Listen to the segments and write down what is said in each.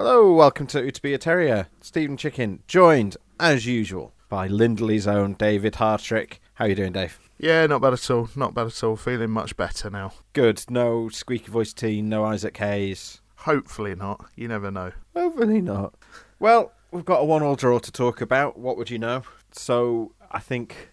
Hello, welcome to To Be a Terrier. Stephen Chicken, joined, as usual, by Lindley's own David Hartrick. How are you doing, Dave? Yeah, not bad at all. Not bad at all. Feeling much better now. Good. No squeaky voice teen, no Isaac Hayes. Hopefully not. You never know. Hopefully not. Well, we've got a one-all draw to talk about. What would you know? So, I think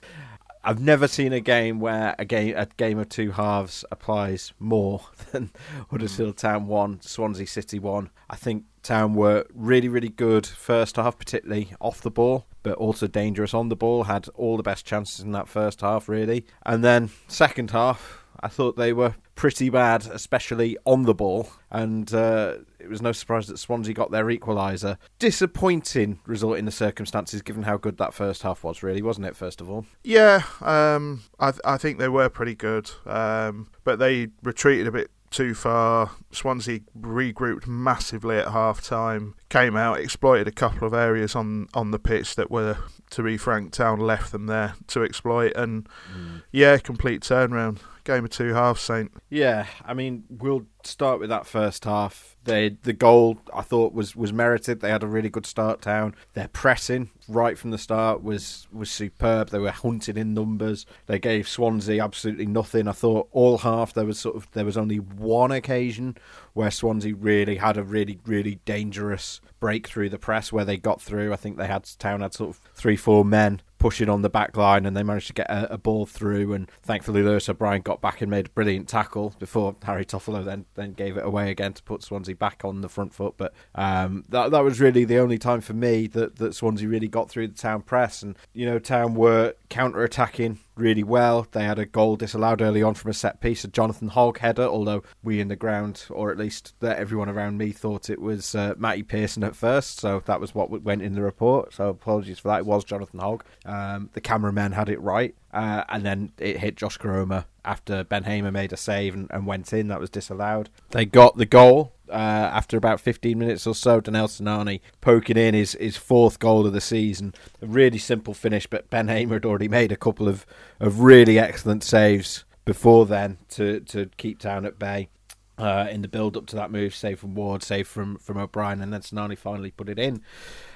I've never seen a game where a game a game of two halves applies more than Huddersfield hmm. Town one, Swansea City one. I think Town were really, really good first half, particularly off the ball, but also dangerous on the ball. Had all the best chances in that first half, really. And then second half, I thought they were pretty bad, especially on the ball. And uh, it was no surprise that Swansea got their equaliser. Disappointing result in the circumstances, given how good that first half was, really, wasn't it? First of all, Yeah, um, I, th- I think they were pretty good, um, but they retreated a bit too far. Swansea regrouped massively at half time, came out, exploited a couple of areas on, on the pitch that were, to be frank, Town left them there to exploit. And mm. yeah, complete turnaround. Game of two halves, Saint. Yeah, I mean, we'll start with that first half. They the goal I thought was was merited. They had a really good start down. Their pressing right from the start was was superb. They were hunted in numbers. They gave Swansea absolutely nothing. I thought all half there was sort of there was only one occasion where Swansea really had a really really dangerous break through the press where they got through. I think they had Town had sort of three four men pushing on the back line and they managed to get a, a ball through and thankfully Lewis O'Brien got back and made a brilliant tackle before Harry Toffolo then then gave it away again to put Swansea back on the front foot but um, that that was really the only time for me that, that Swansea really got through the town press and you know town were counter attacking really well. They had a goal disallowed early on from a set piece, a Jonathan Hogg header, although we in the ground, or at least everyone around me, thought it was uh, Matty Pearson at first. So that was what went in the report. So apologies for that. It was Jonathan Hogg. Um, the cameraman had it right. Uh, and then it hit Josh Koroma after Ben Hamer made a save and, and went in. That was disallowed. They got the goal uh, after about 15 minutes or so. Danel Sinani poking in his, his fourth goal of the season. A really simple finish, but Ben Hamer had already made a couple of, of really excellent saves before then to, to keep Town at bay. Uh, in the build up to that move, save from Ward, save from, from O'Brien, and then Sinani finally put it in.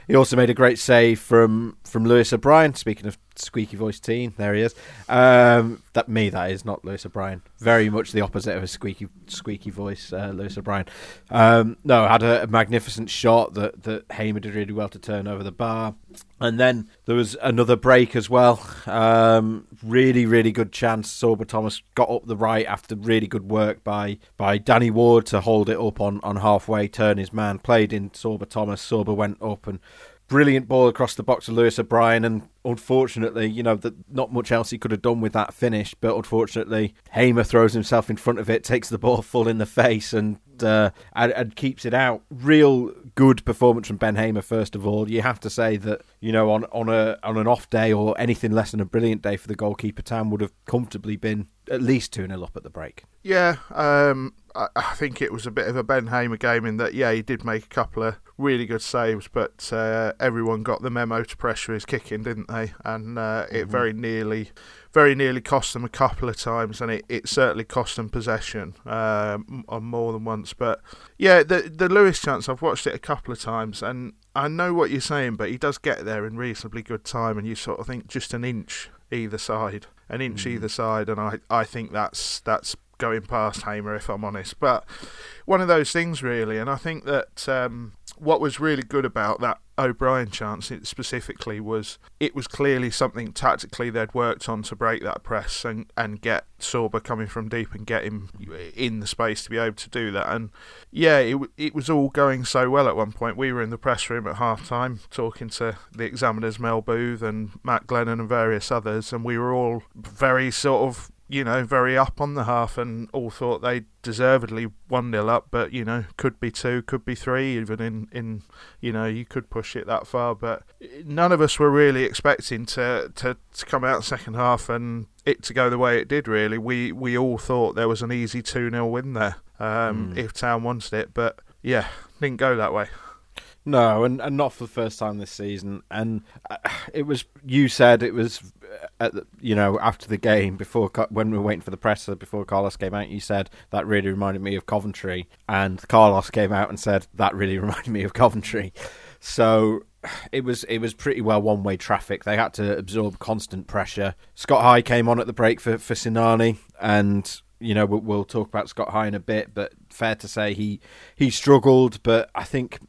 He also made a great save from from Lewis O'Brien. Speaking of squeaky voice teen, there he is. Um, that me, that is not Lewis O'Brien. Very much the opposite of a squeaky squeaky voice, uh, Lewis O'Brien. Um, no, had a, a magnificent shot that that Hamer did really well to turn over the bar. And then there was another break as well. Um, really, really good chance. Sorba Thomas got up the right after really good work by by Danny Ward to hold it up on, on halfway, turn his man, played in Sorba Thomas. Sorba went up and brilliant ball across the box to Lewis O'Brien. And unfortunately, you know, that not much else he could have done with that finish. But unfortunately, Hamer throws himself in front of it, takes the ball full in the face, and uh, and, and keeps it out. Real good performance from Ben Hamer. First of all, you have to say that you know on on a on an off day or anything less than a brilliant day for the goalkeeper, Town would have comfortably been at least two 0 up at the break. Yeah, um, I, think it was a bit of a Ben Hamer game in that, yeah, he did make a couple of really good saves, but uh, everyone got the memo to pressure his kicking, didn't they? And uh, it very nearly, very nearly cost them a couple of times, and it, it certainly cost them possession um, on more than once. But yeah, the the Lewis chance, I've watched it a couple of times, and I know what you're saying, but he does get there in reasonably good time, and you sort of think just an inch either side, an inch either side, and I, I think that's that's going past Hamer if I'm honest. But one of those things really, and I think that um, what was really good about that O'Brien chance specifically was it was clearly something tactically they'd worked on to break that press and, and get Sorba coming from deep and get him in the space to be able to do that. And yeah, it it was all going so well at one point. We were in the press room at half time talking to the examiners Mel Booth and Matt Glennon and various others, and we were all very sort of you know, very up on the half and all thought they deservedly 1 0 up, but, you know, could be two, could be three, even in, in, you know, you could push it that far. But none of us were really expecting to, to, to come out second half and it to go the way it did, really. We, we all thought there was an easy 2 0 win there um, mm. if Town wanted it, but yeah, didn't go that way. No, and, and not for the first time this season. And uh, it was you said it was at the, you know after the game before when we were waiting for the presser before Carlos came out. You said that really reminded me of Coventry, and Carlos came out and said that really reminded me of Coventry. So it was it was pretty well one way traffic. They had to absorb constant pressure. Scott High came on at the break for for Sinani, and you know we'll, we'll talk about Scott High in a bit. But fair to say he he struggled. But I think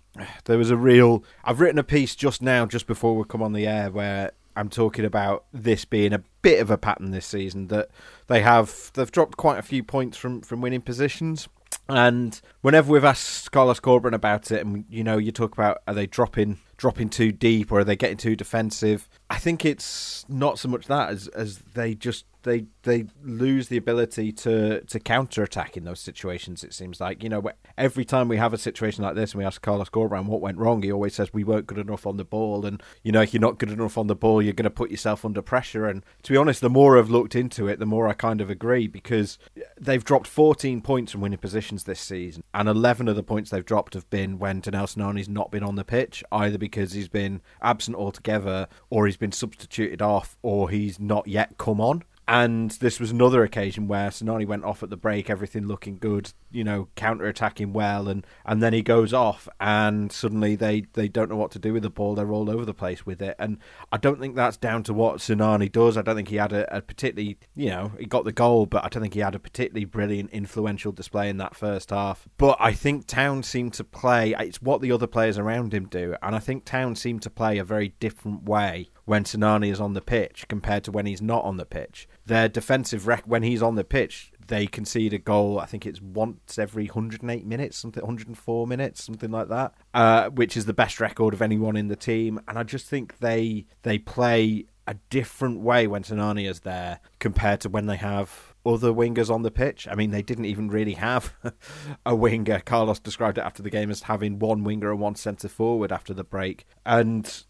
there was a real. I've written a piece just now, just before we come on the air, where I'm talking about this being a bit of a pattern this season that they have they've dropped quite a few points from from winning positions. And whenever we've asked Carlos Corberán about it, and you know, you talk about are they dropping dropping too deep or are they getting too defensive? I think it's not so much that as as they just they they lose the ability to to counter attack in those situations. It seems like you know every time we have a situation like this and we ask Carlos Corberán what went wrong, he always says we weren't good enough on the ball, and you know if you're not good enough on the ball, you're going to put yourself under pressure. And to be honest, the more I've looked into it, the more I kind of agree because they've dropped 14 points from winning positions this season, and 11 of the points they've dropped have been when Danel Sinani's not been on the pitch, either because he's been absent altogether or he's been substituted off or he's not yet come on. And this was another occasion where Sinani went off at the break, everything looking good, you know, counter attacking well, and, and then he goes off, and suddenly they, they don't know what to do with the ball. They're all over the place with it. And I don't think that's down to what Sinani does. I don't think he had a, a particularly, you know, he got the goal, but I don't think he had a particularly brilliant, influential display in that first half. But I think Town seemed to play, it's what the other players around him do, and I think Town seemed to play a very different way when Sinani is on the pitch compared to when he's not on the pitch. Their defensive rec when he's on the pitch, they concede a goal. I think it's once every 108 minutes, something 104 minutes, something like that, uh, which is the best record of anyone in the team. And I just think they they play a different way when Sinani is there compared to when they have other wingers on the pitch. I mean, they didn't even really have a winger. Carlos described it after the game as having one winger and one centre forward after the break. And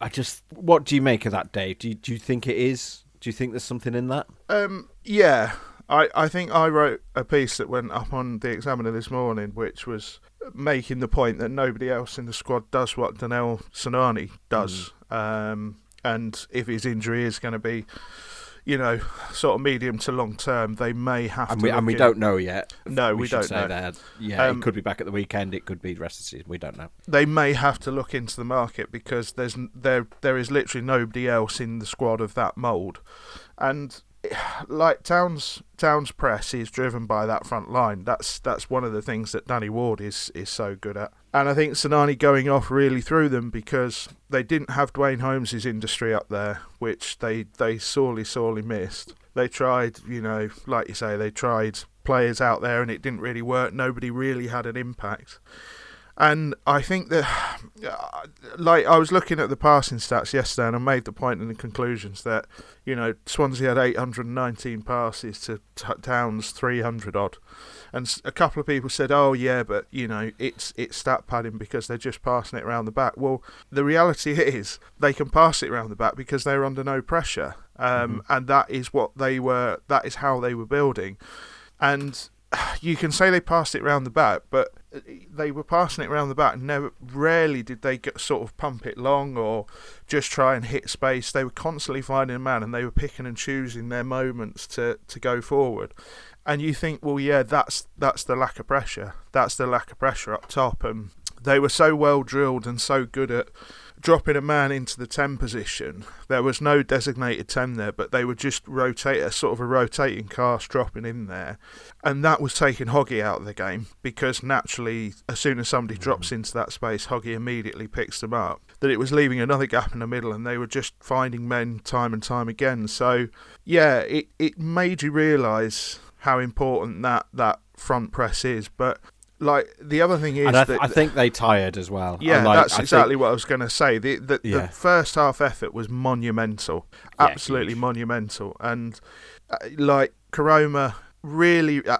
I just, what do you make of that, Dave? Do you, do you think it is? Do you think there's something in that? Um, yeah, I, I think I wrote a piece that went up on the Examiner this morning, which was making the point that nobody else in the squad does what Danel Sinani does, mm. um, and if his injury is going to be you know, sort of medium to long term, they may have and to. We, and we in. don't know yet. No, we, we don't know. That. Yeah, um, it could be back at the weekend. It could be the rest of the season. We don't know. They may have to look into the market because there's there there is literally nobody else in the squad of that mould, and like Towns Towns press is driven by that front line. That's that's one of the things that Danny Ward is is so good at. And I think Sinani going off really threw them because they didn't have Duane Holmes's industry up there, which they they sorely sorely missed. They tried, you know, like you say, they tried players out there and it didn't really work. Nobody really had an impact. And I think that, like, I was looking at the passing stats yesterday and I made the point in the conclusions that, you know, Swansea had 819 passes to t- Towns 300 odd. And a couple of people said, oh, yeah, but, you know, it's, it's stat padding because they're just passing it around the back. Well, the reality is they can pass it around the back because they're under no pressure. Um, mm-hmm. And that is what they were, that is how they were building. And you can say they passed it around the back, but they were passing it around the back. Never, rarely did they get, sort of pump it long or just try and hit space. They were constantly finding a man, and they were picking and choosing their moments to, to go forward. And you think, well, yeah, that's that's the lack of pressure. That's the lack of pressure up top, and they were so well drilled and so good at dropping a man into the 10 position. There was no designated 10 there, but they would just rotate a sort of a rotating cast dropping in there. And that was taking Hoggy out of the game because naturally, as soon as somebody drops mm. into that space, Hoggy immediately picks them up. That it was leaving another gap in the middle and they were just finding men time and time again. So, yeah, it, it made you realise how important that, that front press is. But like the other thing is I, that I think they tired as well. yeah, like- that's I think- exactly what I was going to say. The the, Yeah. the first half effort was monumental, absolutely huge. monumental, and uh, like Koroma really, uh,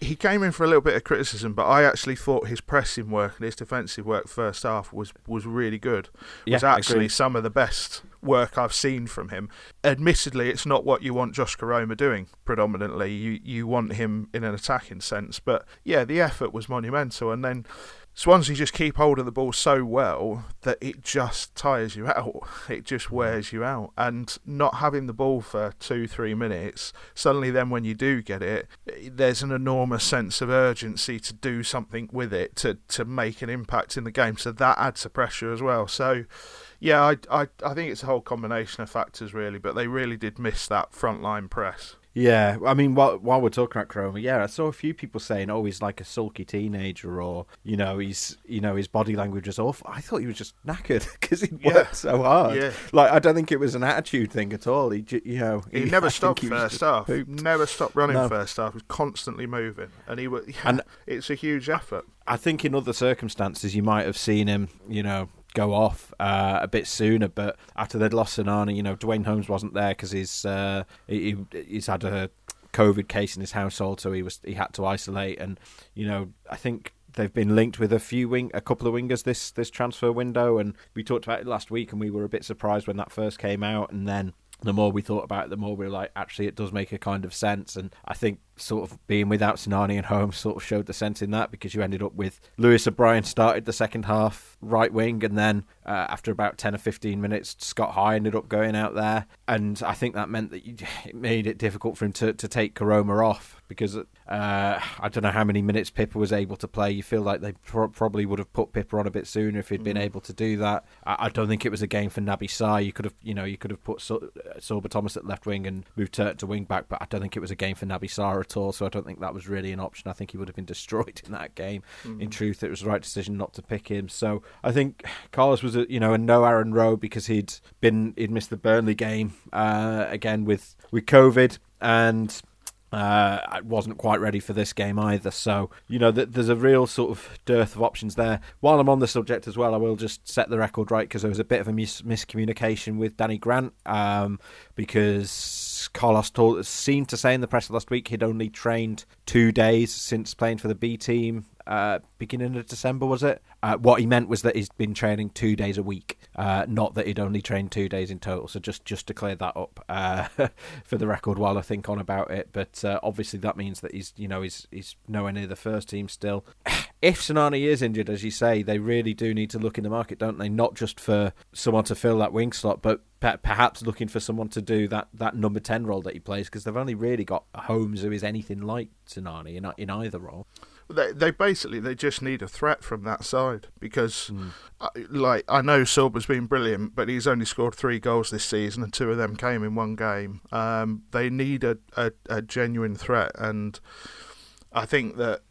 he- came in for a little bit of criticism, but I actually thought his pressing work and his defensive work first half was was really good. was Yeah, actually some of the best work I've seen from him. Admittedly, it's not what you want Josh Koroma doing predominantly. You you want him in an attacking sense, but yeah, the effort was monumental, and then. Swansea just keep hold of the ball so well that it just tires you out. It just wears you out. And not having the ball for two, three minutes, suddenly then when you do get it, there's an enormous sense of urgency to do something with it, to, to make an impact in the game. So that adds to pressure as well. So, yeah, I, I, I think it's a whole combination of factors, really. But they really did miss that frontline press. Yeah, I mean, while, while we're talking about Koroma, yeah, I saw a few people saying, "Oh, he's like a sulky teenager," or you know, he's you know, his body language is awful. I thought he was just knackered because he Yeah. worked so hard. Yeah. Like, I don't think it was an attitude thing at all. He, you know, He I never think stopped he first half. pooped. Never stopped running No. first half. He was constantly moving, and he was. Yeah, And- it's a huge effort. I think in other circumstances you might have seen him, you know, go off uh, a bit sooner. But after they'd lost Sinani, you know, Duane Holmes wasn't there because he's uh, he, he- he's had a COVID case in his household, so he was he had to isolate. And you know, I think they've been linked with a few wing, a couple of wingers this this transfer window. And we talked about it last week, and we were a bit surprised when that first came out, and then. The more we thought about it, the more we were like, actually, it does make a kind of sense. And I think sort of being without Sinani and Holmes sort of showed the sense in that because you ended up with Lewis O'Brien started the second half right wing, and then uh, after about ten or fifteen minutes, Scott High ended up going out there, and I think that meant that you, it made it difficult for him to, to take Koroma off because uh, I don't know how many minutes Pipa was able to play. You feel like they pro- probably would have put Pipa on a bit sooner if he'd been able to do that. I, I don't think it was a game for Naby Sarr. You could have, you know, you could have put so- Sorba Thomas at left wing and moved Turk to wing back, but I don't think it was a game for Naby Sarr at all. So I don't think that was really an option. I think he would have been destroyed in that game. In truth, it was the right decision not to pick him. So I think Carlos was, a, you know, a no Aaron Rowe because he'd been he'd missed the Burnley game uh, again with with COVID and. Uh, I wasn't quite ready for this game either, so you know th- there's a real sort of dearth of options there. While I'm on the subject as well, I will just set the record right because there was a bit of a mis- miscommunication with Danny Grant um, because Carlos told, seemed to say in the press last week he'd only trained two days since playing for the B team. Uh, beginning of December was it? Uh, what he meant was that he's been training two days a week, uh, not that he'd only trained two days in total. So just just to clear that up uh, for the record, while I think on about it. But uh, obviously that means that he's you know he's he's nowhere near the first team still. If Sinani is injured, as you say, they really do need to look in the market, don't they? Not just for someone to fill that wing slot, but pe- perhaps looking for someone to do that, that number ten role that he plays because they've only really got Holmes who is anything like Sinani in in either role. They, they basically they just need a threat from that side because, Hmm. uh, like I know Sorba's been brilliant, but he's only scored three goals this season, and two of them came in one game. Um, they need a, a, a genuine threat, and I think that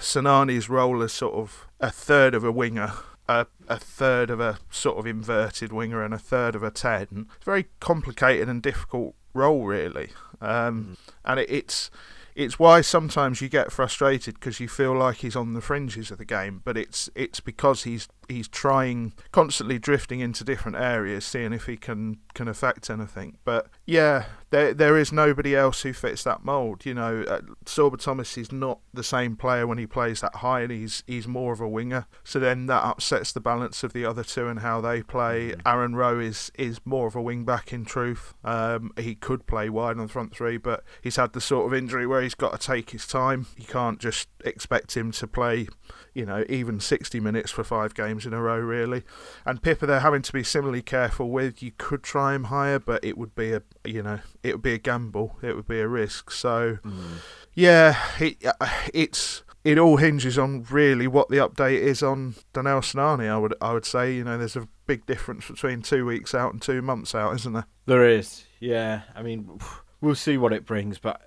Sinani's role as sort of a third of a winger. A, a third of a sort of inverted winger and a third of a ten. It's a very complicated and difficult role, really, um, and it, it's it's why sometimes you get frustrated because you feel like he's on the fringes of the game, but it's it's because he's he's trying constantly drifting into different areas, seeing if he can can affect anything. But yeah, there there is nobody else who fits that mould. You know, uh, Sorba Thomas is not the same player when he plays that high, and he's he's more of a winger. So then that upsets the balance of the other two and how they play. Aaron Rowe is is more of a wing back in truth. Um, he could play wide on the front three, but he's had the sort of injury where he's got to take his time. You can't just expect him to play, you know, even 60 minutes for five games in a row, really. And Pipa, they're having to be similarly careful with. You could try him higher, but it would be a, you know, it would be a gamble. It would be a risk. So, yeah, it, uh, it's it all hinges on really what the update is on Danel Sinani. I would I would say, you know, there's a big difference between two weeks out and two months out, isn't there? There is, yeah. I mean, we'll see what it brings, but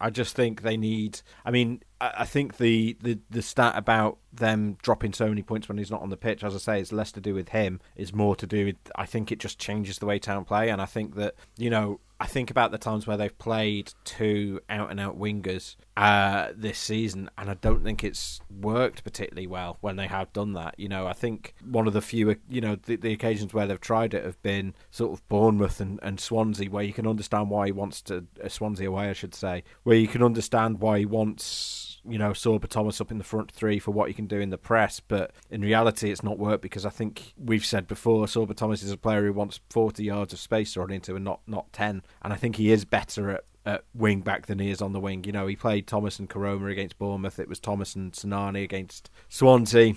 I just think they need. I mean, I think the, the, the stat about them dropping so many points when he's not on the pitch, as I say, it's less to do with him. It's more to do with. I think it just changes the way Town play, and I think that you know I think about the times where they've played two out and out wingers uh, this season, and I don't think it's worked particularly well when they have done that. You know, I think one of the few, you know, the, the occasions where they've tried it have been sort of Bournemouth and, and Swansea, where you can understand why he wants to, uh, Swansea away, I should say, where you can understand why he wants you know, Sorba Thomas up in the front three for what you can do in the press, but in reality, it's not worked because I think we've said before, Sorba Thomas is a player who wants 40 yards of space to run into and not, not 10. And I think he is better at at wing back than he is on the wing. You know, he played Thomas and Koroma against Bournemouth. It was Thomas and Sinani against Swansea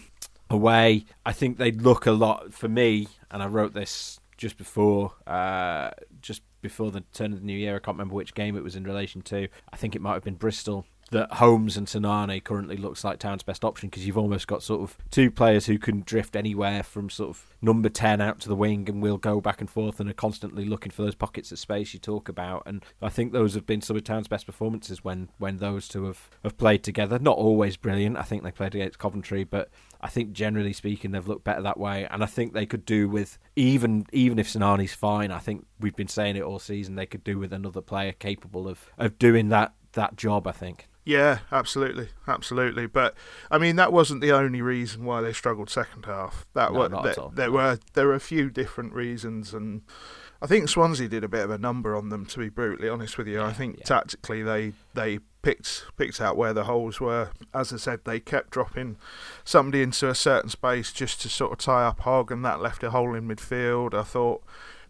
away. I think they look a lot for me, and I wrote this just before, uh, just before the turn of the new year. I can't remember which game it was in relation to. I think it might have been Bristol that Holmes and Sinani currently looks like Town's best option because you've almost got sort of two players who can drift anywhere from sort of number 10 out to the wing and will go back and forth and are constantly looking for those pockets of space you talk about. And I think those have been some of Town's best performances when, when those two have, have played together. Not always brilliant. I think they played against Coventry, but I think generally speaking they've looked better that way. And I think they could do with, even even if Sinani's fine, I think we've been saying it all season, they could do with another player capable of, of doing that, that job, I think. Yeah, absolutely, absolutely. But I mean, that wasn't the only reason why they struggled second half. That no, were, there, there were there were a few different reasons, and I think Swansea did a bit of a number on them. To be brutally honest with you, I think yeah. tactically they they picked picked out where the holes were. As I said, they kept dropping somebody into a certain space just to sort of tie up Hogg, and that left a hole in midfield. I thought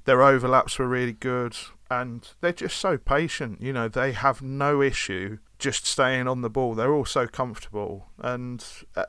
their overlaps were really good, and they're just so patient. You know, they have no issue just staying on the ball. They're all so comfortable, and uh,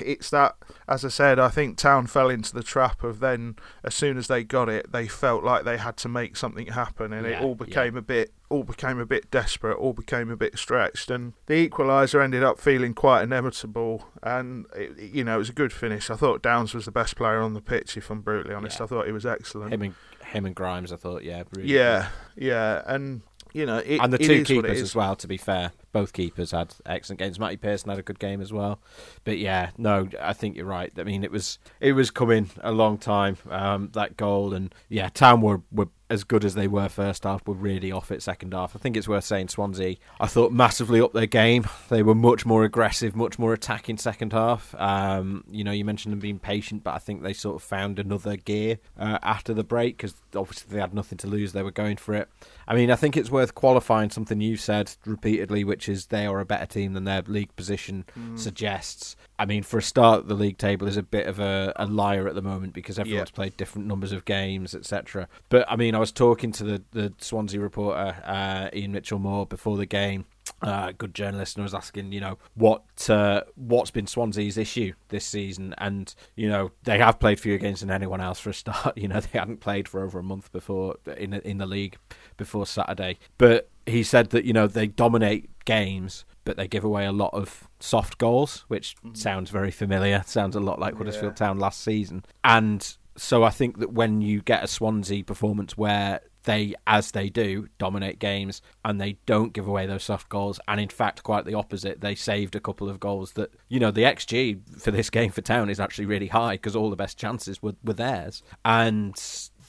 it's that. As I said, I think Town fell into the trap of then, as soon as they got it, they felt like they had to make something happen, and Yeah, it all became a bit, all became a bit desperate, all became a bit stretched, and the equaliser ended up feeling quite inevitable, and it, you know it was a good finish. I thought Downes was the best player on the pitch. If I'm brutally honest, Yeah. I thought he was excellent. Him and, him and Grimes, I thought, yeah. Really yeah, yeah, and you know, it, and the two keepers as well. To be fair, both keepers had excellent games. Matty Pearson had a good game as well. But yeah, no, I think you're right. I mean, it was it was coming a long time um, that goal, and yeah, Town were were as good as they were first half, were really off it second half. I think it's worth saying Swansea, I thought massively up their game. They were much more aggressive, much more attacking second half. Um, you know, you mentioned them being patient, but I think they sort of found another gear uh, after the break because obviously they had nothing to lose. They were going for it. I mean, I think it's worth qualifying something you've said repeatedly, which is they are a better team than their league position suggests. I mean, for a start, the league table is a bit of a, a liar at the moment because everyone's Yeah. played different numbers of games, etc. But I mean, I was talking to the, the Swansea reporter uh, Ian Mitchelmore before the game. Uh, good journalist, and I was asking, you know, what uh, what's been Swansea's issue this season, and you know they have played fewer games than anyone else for a start. You know they hadn't played for over a month before in in the league before Saturday, but he said that you know they dominate games, but they give away a lot of soft goals, which mm-hmm. sounds very familiar. Sounds a lot like Huddersfield Town last season, and so I think that when you get a Swansea performance where they, as they do, dominate games and they don't give away those soft goals, and in fact, quite the opposite, they saved a couple of goals that, you know, the XG for this game for Town is actually really high because all the best chances were, were theirs. And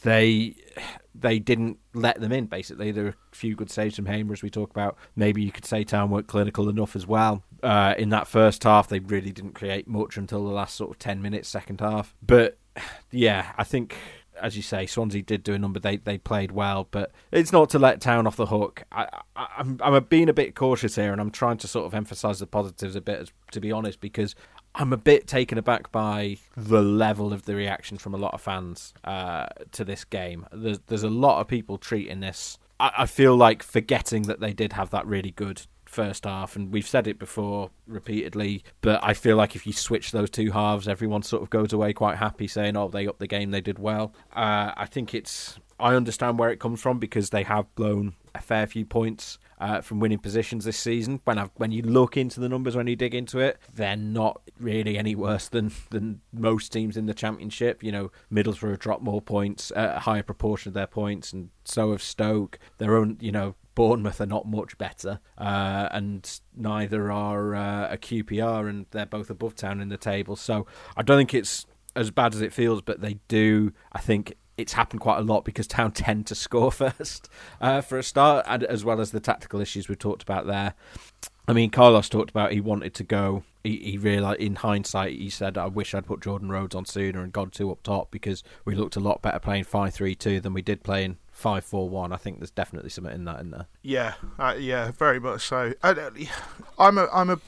they they didn't let them in basically there are a few good saves from Hamer as we talk about maybe you could say Town weren't clinical enough as well uh, in that first half they really didn't create much until the last sort of 10 minutes second half but yeah I think as you say, Swansea did do a number. They they played well, but it's not to let Town off the hook. I, I, I'm I'm being a bit cautious here, and I'm trying to sort of emphasise the positives a bit, to be honest, because I'm a bit taken aback by the level of the reaction from a lot of fans uh, to this game. There's there's a lot of people treating this. I, I feel like forgetting that they did have that really good first half, and we've said it before repeatedly. But I feel like if you switch those two halves, everyone sort of goes away quite happy, saying, "Oh, they upped the game, they did well." Uh, I think it's. I understand where it comes from because they have blown a fair few points uh, from winning positions this season. When I, when you look into the numbers, when you dig into it, they're not really any worse than than most teams in the championship. You know, Middlesbrough have dropped more points, uh, a higher proportion of their points, and so have Stoke. Their own, you know, Bournemouth are not much better, uh, and neither are uh, a QPR, and they're both above Town in the table. So I don't think it's as bad as it feels, but they do. I think it's happened quite a lot because Town tend to score first uh, for a start, and as well as the tactical issues we talked about there. I mean, Carlos talked about he wanted to go. He, he realized, in hindsight, he said, "I wish I'd put Jordan Rhodes on sooner and gone two up top because we looked a lot better playing five three two than we did playing five four one." I think there's definitely something in that in there. Yeah, uh, yeah, very much so. I, I'm a, I'm a,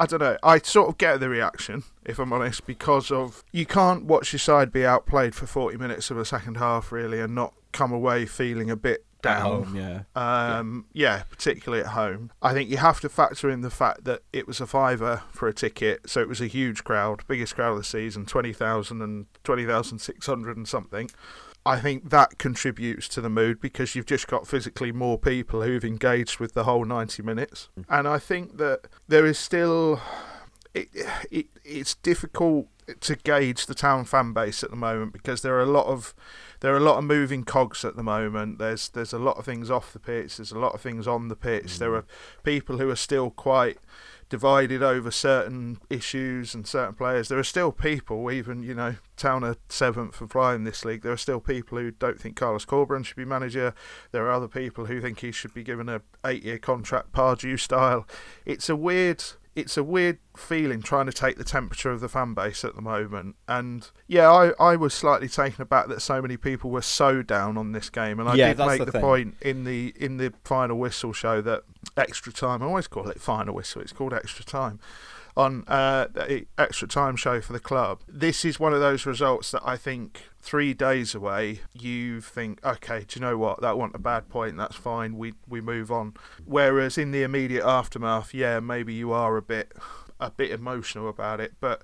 I don't know. I sort of get the reaction, if I'm honest, because of you can't watch your side be outplayed for 40 minutes of a second half, really, and not come away feeling a bit down. Home, yeah. Um, yeah, particularly at home. I think you have to factor in the fact that it was a fiver for a ticket, so it was a huge crowd, biggest crowd of the season, 20,000 and 20,600 and something. I think that contributes to the mood because you've just got physically more people who've engaged with the whole 90 minutes. Mm. And I think that there is still. It, it it's difficult to gauge the town fan base at the moment because there are a lot of there are a lot of moving cogs at the moment. There's there's a lot of things off the pitch. There's a lot of things on the pitch. There mm. are people who are still quite divided over certain issues and certain players. There are still people, even you know, Town are seventh for flying this league. There are still people who don't think Carlos Corberán should be manager. There are other people who think he should be given a eight-year contract, Pardew style. It's a weird it's a weird feeling trying to take the temperature of the fan base at the moment. And yeah, I, I was slightly taken aback that so many people were so down on this game. And I Yeah, did make the the, point in the in the final whistle show that extra time. I always call it final whistle. It's called extra time. On uh, the extra time show for the club, this is one of those results that I think three days away, you think, okay, do you know what? That wasn't a bad point. That's fine. We we move on. Whereas in the immediate aftermath, yeah, maybe you are a bit a bit emotional about it, but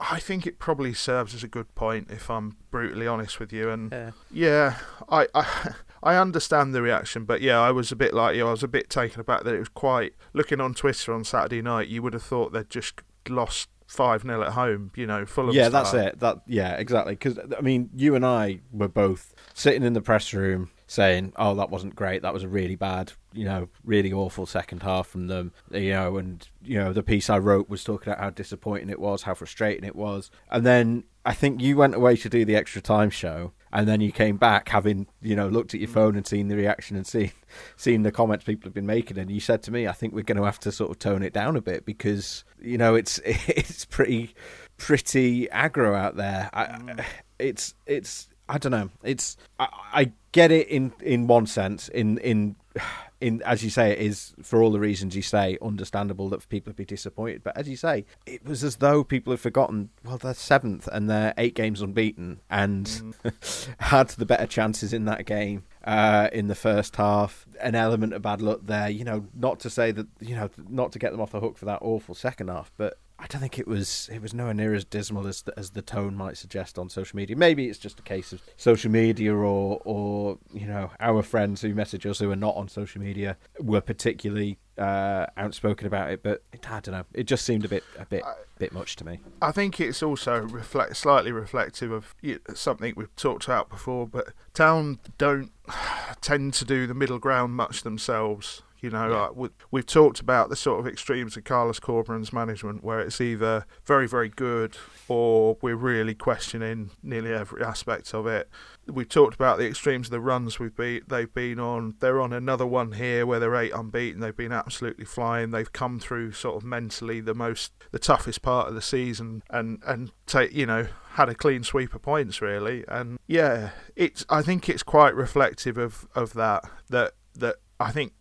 I- think it probably serves as a good point if I'm brutally honest with you. And Yeah. yeah, I, I I understand the reaction, but yeah, I was a bit like you. I was a bit taken aback that it was quite. Looking on Twitter on Saturday night, you would have thought they'd just lost five 0 at home. You know, full of yeah, that's it. That yeah, exactly. Because I mean, you and I were both sitting in the press room saying, "Oh, that wasn't great. That was a really bad, you know, really awful second half from them." You know, and you know, the piece I wrote was talking about how disappointing it was, how frustrating it was, and then I think you went away to do the extra time show. And then you came back, having you know looked at your mm. phone and seen the reaction and seen seen the comments people have been making, and you said to me, "I think we're going to have to sort of tone it down a bit because you know it's it's pretty pretty aggro out there. I, mm. it's it's I don't know. It's I, I get it in in one sense. In in in as you say, it is for all the reasons you say understandable that people would be disappointed. But as you say, it was as though people had forgotten. Well, they're seventh and they're eight games unbeaten and had the better chances in that game uh, in the first half. An element of bad luck there. You know, not to say that you know not to get them off the hook for that awful second half, but I don't think it was it was nowhere near as dismal as the, as the tone might suggest on social media. Maybe it's just a case of social media or or you know our friends who message us who are not on social media were particularly uh, outspoken about it. But it, I don't know. It just seemed a bit a bit bit much to me. I think it's also reflect slightly reflective of something we've talked about before, but Town don't tend to do the middle ground much themselves. You know, like we, we've talked about the sort of extremes of Carlos Corberan's management, where it's either very, very good or we're really questioning nearly every aspect of it. We've talked about the extremes of the runs we've been, they've been on. They're on another one here where they're eight unbeaten. They've been absolutely flying. They've come through sort of mentally the most, the toughest part of the season, and and take you know had a clean sweep of points really. And yeah, it's I think it's quite reflective of of that that that I think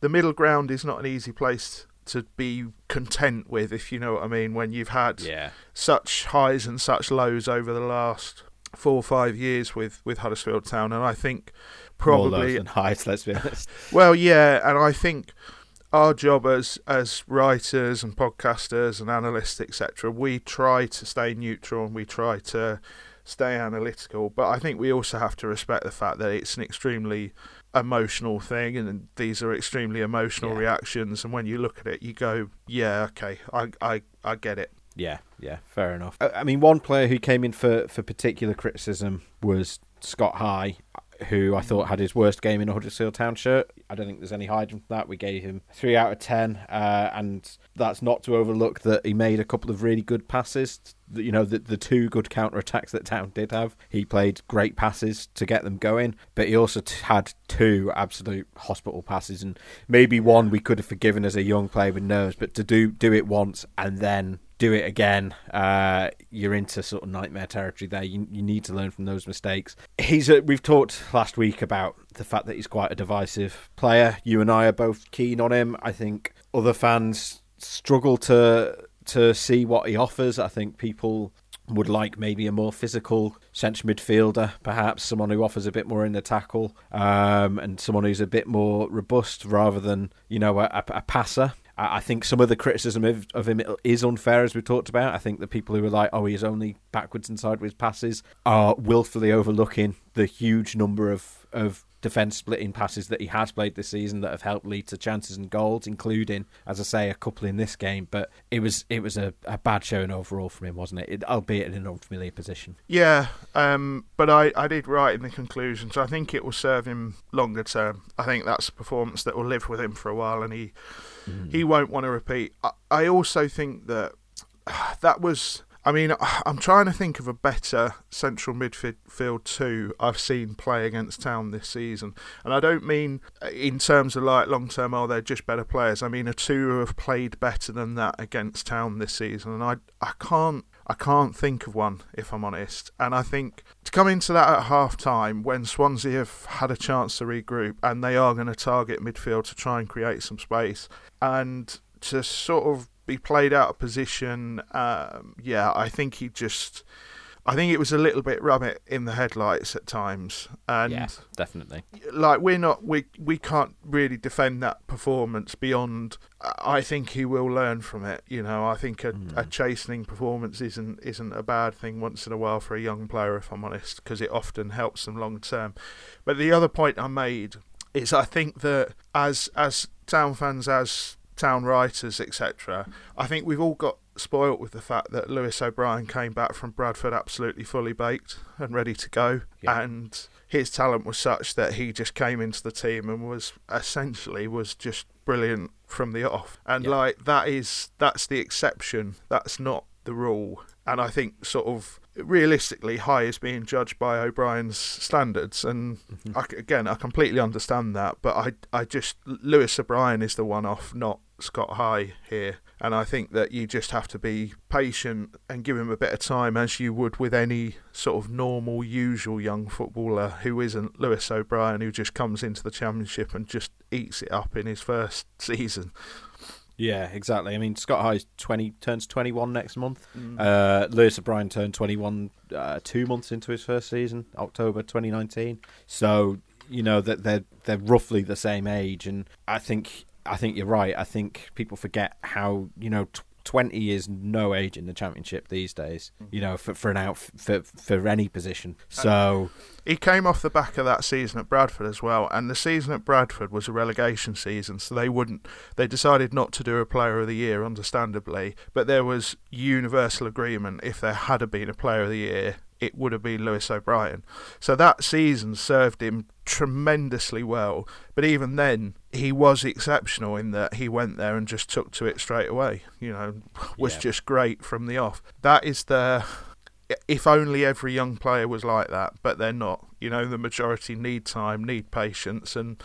the middle ground is not an easy place to be content with, if you know what I mean. When you've had Yeah. such highs and such lows over the last four or five years with with Huddersfield Town, and I think More lows probably than highs. Let's be honest. well, yeah, and I think our job as as writers and podcasters and analysts, etc., we try to stay neutral and we try to stay analytical. But I think we also have to respect the fact that it's an extremely emotional thing, and these are extremely emotional Yeah. reactions. And when you look at it, you go, "Yeah, okay, I, I, I get it." Yeah, yeah, fair enough. I, I mean, one player who came in for, for particular criticism was Scott High, who I thought had his worst game in a Huddersfield Town shirt. I don't think there's any hiding from that. We gave him three out of ten, uh, and that's not to overlook that he made a couple of really good passes. You know, the, the two good counter attacks that Town did have. He played great passes to get them going, but he also t- had two absolute hospital passes, and maybe one we could have forgiven as a young player with nerves, but to do do it once and then do it again, uh, you're into sort of nightmare territory there. You, you need to learn from those mistakes. He's a, we've talked last week about the fact that he's quite a divisive player. You and I are both keen on him. I think other fans struggle to to see what he offers. I think people would like maybe a more physical central midfielder, perhaps someone who offers a bit more in the tackle, um, and someone who's a bit more robust rather than you know a, a, a passer. I think some of the criticism of, of him is unfair, as we talked about. I think the people who are like, "Oh, he's only backwards and sideways passes," are willfully overlooking the huge number of of defence splitting passes that he has played this season that have helped lead to chances and goals, including, as I say, a couple in this game. But it was it was a, a bad showing overall from him, wasn't it? it? Albeit in an unfamiliar position. Yeah, um, but I, I did write in the conclusion, so I think it will serve him longer term. I think that's a performance that will live with him for a while, and he he won't want to repeat. I, I also think that that was. I mean, I'm trying to think of a better central midfield two I've seen play against Town this season, and I don't mean uh, in terms of like long term. Oh, they're just better players. I mean a two who have played better than that against Town this season, and I I can't I can't think of one if I'm honest. And I think to come into that at half time when Swansea have had a chance to regroup and they are going to target midfield to try and create some space and to sort of be played out of position, um, yeah, I think he just. I think it was a little bit rabbit in the headlights at times, and yeah, definitely. like we're not we we can't really defend that performance beyond I think he will learn from it you know I think a, a chastening performance isn't isn't a bad thing once in a while for a young player if I'm honest because it often helps them long term but the other point I made is I think that as as town fans as town writers etc I think we've all got spoilt with the fact that Lewis O'Brien came back from Bradford absolutely fully baked and ready to go. Yeah. and his talent was such that he just came into the team and was essentially was just brilliant from the off. And Yeah. like that is that's the exception. That's not the rule. And I think sort of realistically high is being judged by O'Brien's standards. And mm-hmm. I c again I completely understand that. But I I just Lewis O'Brien is the one off not Scott High here and I think that you just have to be patient and give him a bit of time as you would with any sort of normal usual young footballer who isn't Lewis O'Brien who just comes into the championship and just eats it up in his first season Yeah, exactly. I mean, Scott High twenty turns twenty one next month. Uh, Lewis O'Brien turned twenty one uh, two months into his first season, October twenty nineteen. So you know that they're they're roughly the same age, and I think I think you're right. I think people forget how you know. T- 20 is no age in the championship these days, mm-hmm. you know, for, for an out for for any position. So He came off the back of that season at Bradford as well, and the season at Bradford was a relegation season, so they wouldn't. They decided not to do a Player of the Year, understandably, but there was universal agreement. If there had been a Player of the Year, it would have been Lewis O'Brien. So that season served him tremendously well, but even then, he was exceptional in that he went there and just took to it straight away. You know, was Yeah. just great from the off. That is the if only every young player was like that, but they're not. You know, the majority need time, need patience, and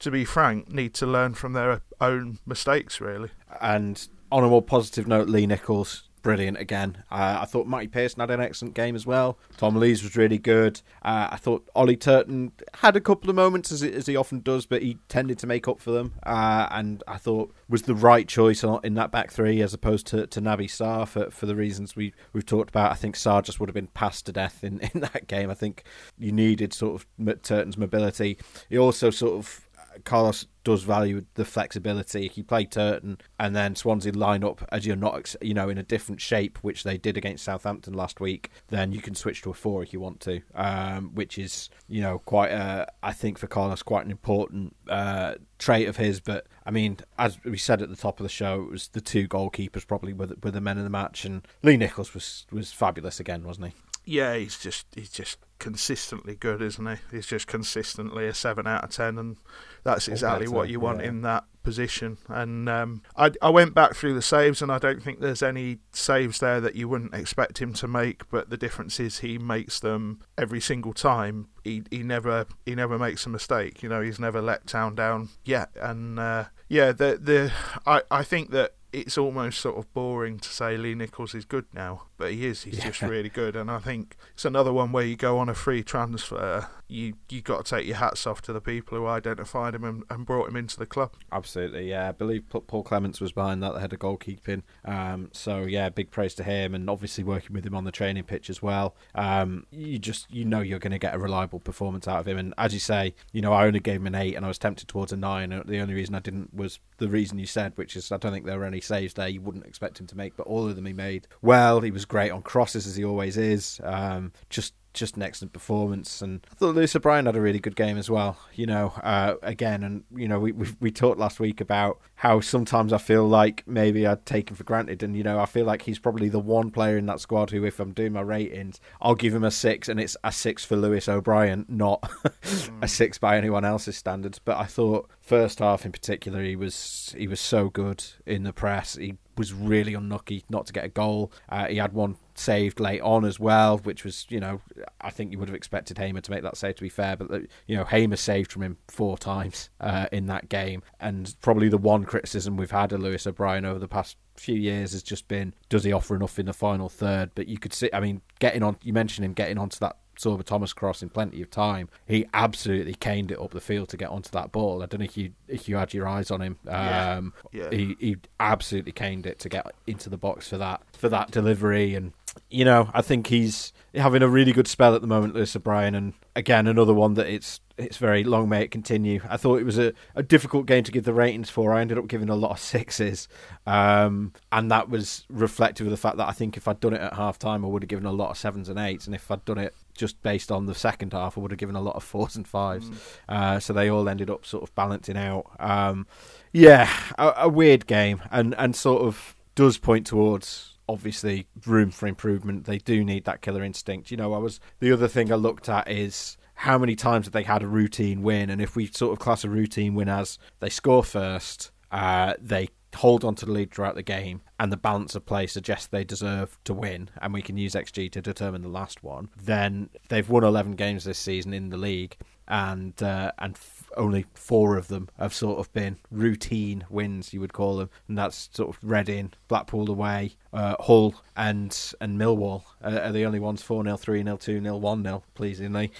to be frank, need to learn from their own mistakes, really. And on a more positive note, Lee Nicholls, brilliant again. Uh, I thought Matty Pearson had an excellent game as well. Tom Lees was really good. Uh, I thought Ollie Turton had a couple of moments, as, as he often does, but he tended to make up for them. Uh, and I thought was the right choice in that back three as opposed to, to Naby Sarr for, for the reasons we, we've talked about. I think Sarr just would have been passed to death in, in that game. I think you needed sort of Turton's mobility. He also sort of Carlos does value the flexibility. If you play Turton and then Swansea line up as you're not, you know, in a different shape, which they did against Southampton last week, then you can switch to a four if you want to, um, which is, you know, quite, a, I think for Carlos, quite an important uh, trait of his. But I mean, as we said at the top of the show, it was the two goalkeepers probably were the, were the men of the match, and Lee Nicholls was was fabulous again, wasn't he? Yeah, he's just he's just consistently good, isn't he? He's just consistently a seven out of ten, and that's exactly what you want yeah. in that position. And um, I I went back through the saves, and I don't think there's any saves there that you wouldn't expect him to make. But the difference is he makes them every single time. He he never he never makes a mistake. You know, he's never let Town down yet. And uh, yeah, the the I I think that it's almost sort of boring to say Lee Nicholls is good now, but he is. He's just really good, and I think it's another one where you go on a free transfer. You you got to take your hats off to the people who identified him and, and brought him into the club. Absolutely, yeah. I believe Paul Clements was behind that, the head of goalkeeping. Um, so yeah, big praise to him, and obviously working with him on the training pitch as well. Um, you just you know you're going to get a reliable performance out of him, and as you say, you know I only gave him an eight, and I was tempted towards a nine. The only reason I didn't was the reason you said, which is I don't think there were any saves there you wouldn't expect him to make, but all of them he made well. He was great on crosses as he always is. Um, just just an excellent performance, and I thought Lewis O'Brien had a really good game as well. You know, uh, again, and you know, we, we we talked last week about how sometimes I feel like maybe I'd taken for granted, and you know, I feel like he's probably the one player in that squad who, if I'm doing my ratings, I'll give him a six, and it's a six for Lewis O'Brien, not a six by anyone else's standards. But I thought first half in particular, he was he was so good in the press. He was really unlucky not to get a goal. Uh, he had one saved late on as well, which was, you know, I think you would have expected Hamer to make that save to be fair, but, you know, Hamer saved from him four times uh, in that game. And probably the one criticism we've had of Lewis O'Brien over the past few years has just been does he offer enough in the final third? But you could see, I mean, getting on, you mentioned him getting onto that Sorba Thomas cross in plenty of time. He absolutely caned it up the field to get onto that ball. I don't know if you if you had your eyes on him. Um, Yeah. He he absolutely caned it to get into the box for that for that delivery, and you know I think he's having a really good spell at the moment, Lewis O'Brien, and again another one that it's it's very long may it continue. I thought it was a, a difficult game to give the ratings for. I ended up giving a lot of sixes, um, and that was reflective of the fact that I think if I'd done it at half time, I would have given a lot of sevens and eights, and if I'd done it just based on the second half, I would have given a lot of fours and fives. Uh, so they all ended up sort of balancing out. Um, yeah, a, a weird game, and and sort of does point towards obviously room for improvement. They do need that killer instinct. You know, I was the other thing I looked at is how many times have they had a routine win, and if we sort of class a routine win as they score first, uh, they hold on to the lead throughout the game, and the balance of play suggests they deserve to win, and we can use XG to determine the last one, then they've won 11 games this season in the league, and uh, and f- only four of them have sort of been routine wins, you would call them, and that's sort of Reading, Blackpool away, uh, Hull, and and Millwall uh, are the only ones 4 0, 3 0, 2 0, 1 0, pleasingly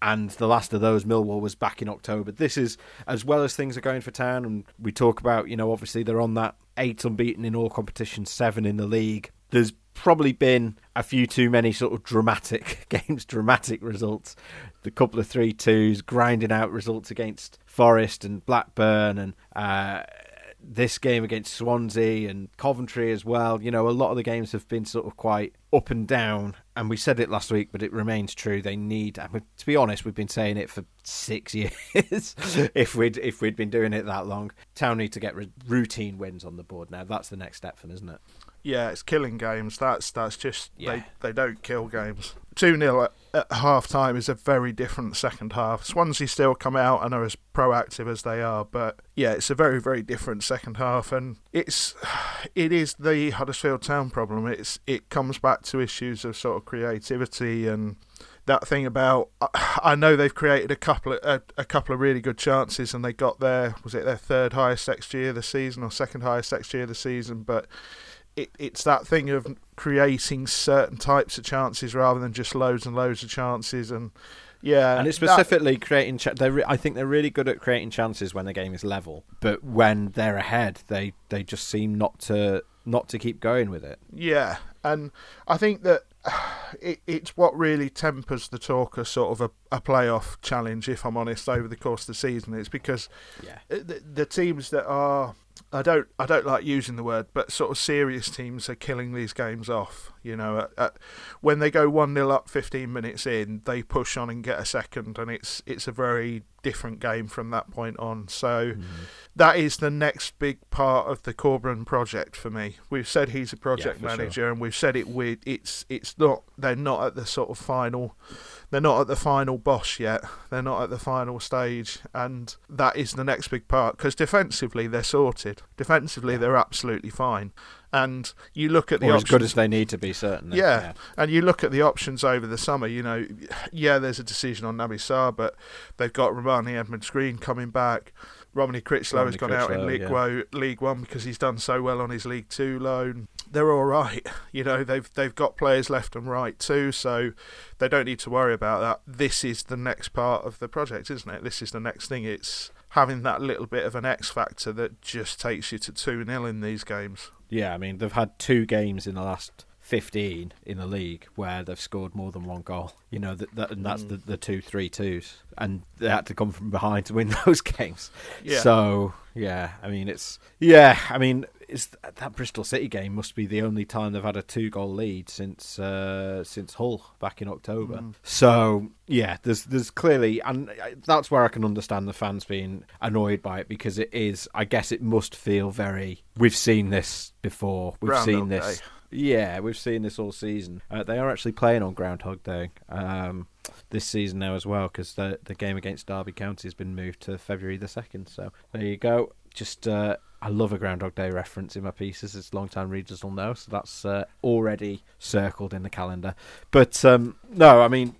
and the last of those, Millwall, was back in October. This is as well as things are going for Town, and we talk about, you know, obviously they're on that eight unbeaten in all competitions, seven in the league. There's probably been a few too many sort of dramatic games, dramatic results. The couple of three twos, grinding out results against Forest and Blackburn, and uh, this game against Swansea and Coventry as well. You know, a lot of the games have been sort of quite up and down, and we said it last week, but it remains true. They need, mean, to be honest, we've been saying it for six years. if we'd if we'd been doing it that long, Town need to get routine wins on the board now. That's the next step for them, isn't it? Yeah, it's killing games. That's that's just Yeah. they they don't kill games. Two 0 at, at half time is a very different second half. Swansea still come out and are as proactive as they are, but yeah, it's a very very different second half, and it's it is the Huddersfield Town problem. It's it comes back to issues of sort of creativity and that thing about I- know they've created a couple of a, a couple of really good chances and they got their was it their third highest XG of the season or second highest XG of the season, but it, it's that thing of creating certain types of chances rather than just loads and loads of chances and yeah and it's that- specifically creating. Ch- they re- I think they're really good at creating chances when the game is level, but when they're ahead, they they just seem not to not to keep going with it. Yeah, and I think that it, it's what really tempers the talk of sort of a, a playoff challenge, if I'm honest, over the course of the season. It's because Yeah. the, the teams that are I don't I don't like using the word, but sort of serious teams are killing these games off. You know, at, at, when they go one 0 up, fifteen minutes in, they push on and get a second, and it's it's a very different game from that point on. So mm-hmm. that is the next big part of the Corberan project for me. We've said he's a project sure. manager, and we've said it with it's it's not they're not at the sort of final they're not at the final boss yet. They're not at the final stage, and that is the next big part. Because defensively, they're sorted. Defensively, they're absolutely fine. And you look at the or as options, good as they need to be, certainly. yeah. and you look at the options over the summer. You know, yeah, there's a decision on Naby Sarr, but they've got Rarmani Edmonds Green coming back. Romoney Crichlow has Romoney gone out in League, yeah. Wo- League One because he's done so well on his League Two loan. They're all right, you know. They've they've got players left and right too, so they don't need to worry about that. This is the next part of the project, isn't it? This is the next thing. It's having that little bit of an X factor that just takes you to two 0 in these games. Yeah, I mean, they've had two games in the last 15 in the league where they've scored more than one goal. You know, that, that and that's Mm. the, the two three twos. And they had to come from behind to win those games. Yeah. So, yeah, I mean, it's. Yeah, I mean, it's that Bristol City game must be the only time they've had a two goal lead since uh, since Hull back in October. Mm. So, yeah, there's there's clearly. And that's where I can understand the fans being annoyed by it because it is. I guess it must feel very. We've seen this before. We've Groundhog seen this. Day. Yeah, we've seen this all season. Uh, they are actually playing on Groundhog Day um, this season now as well because the the game against Derby County has been moved to February the second. So there you go. Just uh, I love a Groundhog Day reference in my pieces, as long-time readers will know. So that's uh, already circled in the calendar. But um, no, I mean,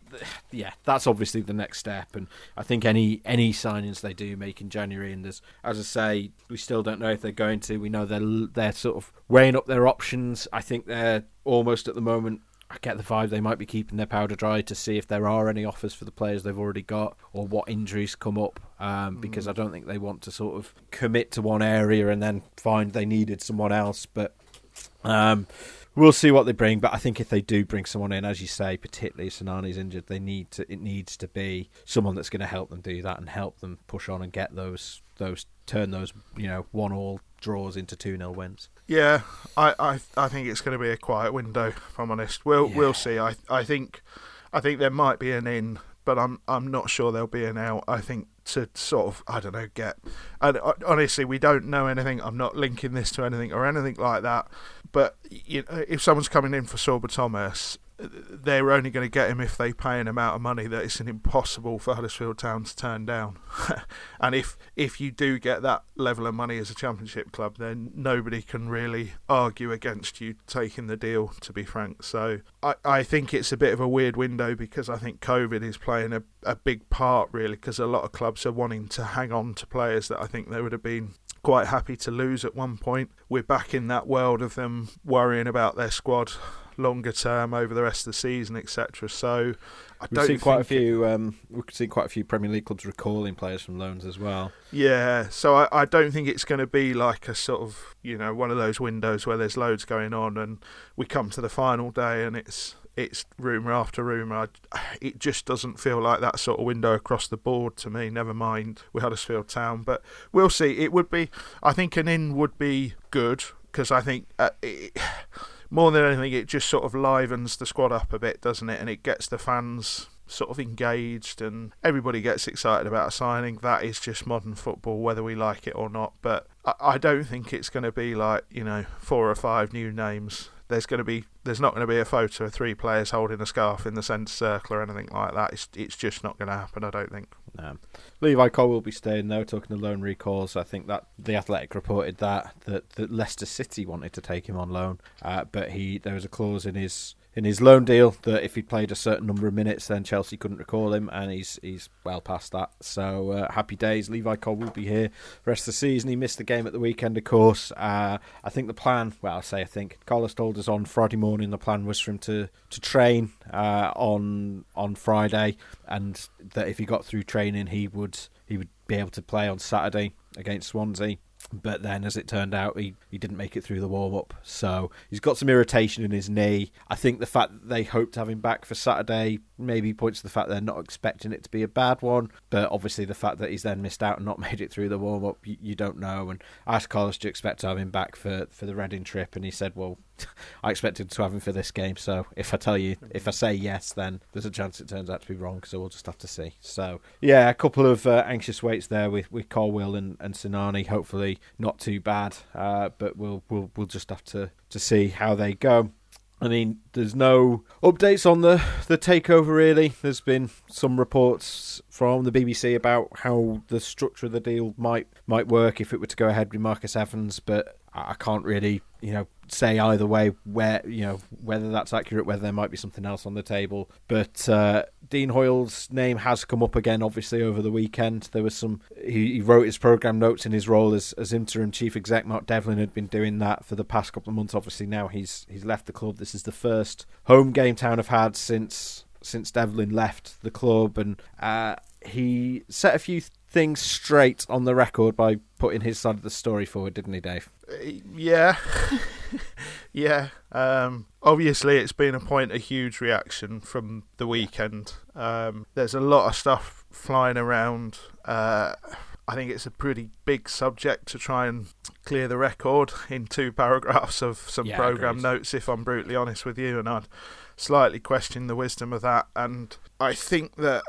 yeah, that's obviously the next step, and I think any any signings they do make in January, and there's, as I say, we still don't know if they're going to. We know they're they're sort of weighing up their options. I think they're almost at the moment. I get the vibe they might be keeping their powder dry to see if there are any offers for the players they've already got or what injuries come up. Um, because I don't think they want to sort of commit to one area and then find they needed someone else. But um, we'll see what they bring. But I think if they do bring someone in, as you say, particularly if Sinani's injured, they need to. It needs to be someone that's going to help them do that and help them push on and get those those turn those you know one all draws into two 0 wins. Yeah, I, I I think it's going to be a quiet window. If I'm honest, we'll Yeah. we'll see. I I think I think there might be an in, but I'm I'm not sure there'll be an out. I think to sort of I don't know get. And honestly, we don't know anything. I'm not linking this to anything or anything like that. But you know, if someone's coming in for Sorba Thomas, they're only going to get him if they pay an amount of money that it's an impossible for Huddersfield Town to turn down. and if if you do get that level of money as a championship club, then nobody can really argue against you taking the deal. To be frank, so I, I think it's a bit of a weird window because I think COVID is playing a, a big part really because a lot of clubs are wanting to hang on to players that I think they would have been quite happy to lose at one point. We're back in that world of them worrying about their squad longer term over the rest of the season, etc. So I We've don't seen quite a few. Um, we've seen quite a few Premier League clubs recalling players from loans as well. Yeah, so I, I don't think it's going to be like a sort of you know one of those windows where there's loads going on and we come to the final day and it's it's rumor after rumor. I, it just doesn't feel like that sort of window across the board to me. Never mind with Huddersfield Town, but we'll see. It would be, I think, an in would be good because I think uh, it, more than anything, it just sort of livens the squad up a bit, doesn't it? And it gets the fans sort of engaged and everybody gets excited about a signing. That is just modern football, whether we like it or not. But I, I don't think it's going to be like, you know, four or five new names. There's going to be, there's not going to be a photo of three players holding a scarf in the centre circle or anything like that. It's, it's just not going to happen, I don't think. Um, Levi Cole will be staying though. Talking to loan recalls, I think that the Athletic reported that that, that Leicester City wanted to take him on loan, uh, but he there was a clause in his in his loan deal that if he played a certain number of minutes, then Chelsea couldn't recall him, and he's he's well past that. So uh, happy days. Levi Cole will be here rest of the season. He missed the game at the weekend, of course. Uh, I think the plan, well, I say I think Carlos told us on Friday morning the plan was for him to to train uh, on on Friday, and that if he got through training, he would he would be able to play on Saturday against Swansea. But then, as it turned out, he, he didn't make it through the warm up. So he's got some irritation in his knee. I think the fact that they hope to have him back for Saturday maybe points to the fact they're not expecting it to be a bad one. But obviously, the fact that he's then missed out and not made it through the warm up, you, you, don't know. And I asked Carlos, do you expect to have him back for, for the Reading trip? And he said, well, I expected to have him for this game. So if I tell you, if I say yes, then there's a chance it turns out to be wrong. So we'll just have to see. So yeah, a couple of uh, anxious waits there with with Colwill and, and Sinani. Hopefully not too bad, uh, but we'll we'll we'll just have to to see how they go. I mean, there's no updates on the, the takeover really. There's been some reports from the BBC about how the structure of the deal might might work if it were to go ahead with Marcus Evans, but I can't really, you know, say either way where you know whether that's accurate, whether there might be something else on the table. But uh, Dean Hoyle's name has come up again, obviously over the weekend. There was some. He, he, wrote his program notes in his role as, as interim chief exec. Mark Devlin had been doing that for the past couple of months. Obviously now he's he's left the club. This is the first home game Town have had since since Devlin left the club, and uh, he set a few things straight on the record by putting his side of the story forward, didn't he, Dave? Yeah, yeah. Um, obviously, it's been a point of huge reaction from the weekend. Um, there's a lot of stuff flying around. Uh, I think it's a pretty big subject to try and clear the record in two paragraphs of some yeah, program notes. If I'm brutally honest with you, and I'd slightly question the wisdom of that. And I think that.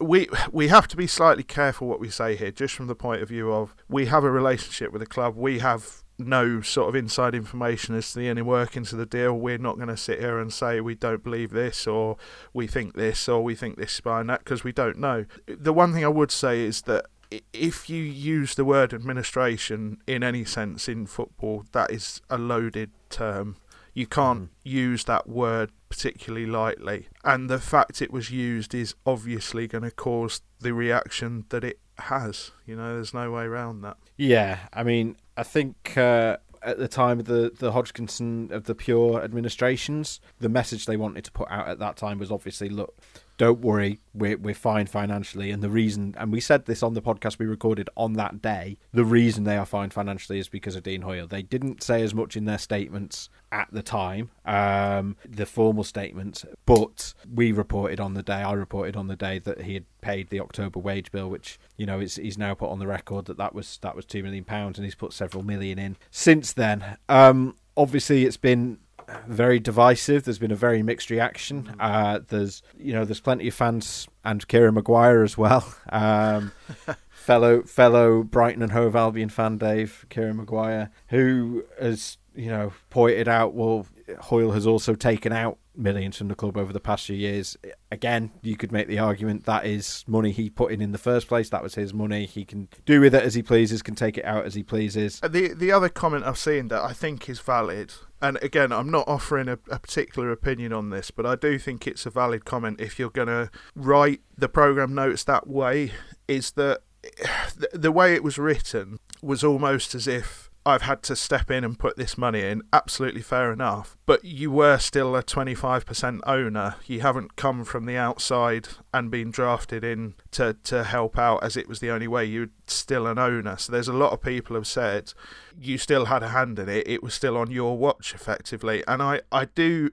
We we have to be slightly careful what we say here, just from the point of view of we have a relationship with the club. We have no sort of inside information as to the inner workings of the deal. We're not going to sit here and say we don't believe this or we think this or we think this behind that because we don't know. The one thing I would say is that if you use the word administration in any sense in football, that is a loaded term. You can't mm. use that word particularly lightly. And the fact it was used is obviously going to cause the reaction that it has. You know, there's no way around that. Yeah, I mean, I think uh, at the time of the, the Hodgkinson of the pure administrations, the message they wanted to put out at that time was obviously look, don't worry, we're, we're fine financially. And the reason, and we said this on the podcast we recorded on that day, the reason they are fine financially is because of Dean Hoyle. They didn't say as much in their statements at the time, um, the formal statements, but we reported on the day, I reported on the day that he had paid the October wage bill, which, you know, is, he's now put on the record that that was, that was £2 million and he's put several million in since then. Um, obviously, it's been very divisive. There's been a very mixed reaction. Mm-hmm. Uh, there's you know there's plenty of fans and Kieran Maguire as well. Um, fellow fellow Brighton and Hove Albion fan Dave Kieran Maguire, who has you know pointed out well Hoyle has also taken out millions from the club over the past few years. Again, you could make the argument that is money he put in in the first place. That was his money. He can do with it as he pleases, can take it out as he pleases. Uh, the the other comment I've seen that I think is valid, and again, I'm not offering a, a particular opinion on this, but I do think it's a valid comment if you're going to write the program notes that way, is that the way it was written was almost as if I've had to step in and put this money in. Absolutely fair enough. But you were still a 25% owner. You haven't come from the outside and been drafted in to, to help out as it was the only way. You're still an owner. So there's a lot of people have said you still had a hand in it. It was still on your watch effectively. And I, I do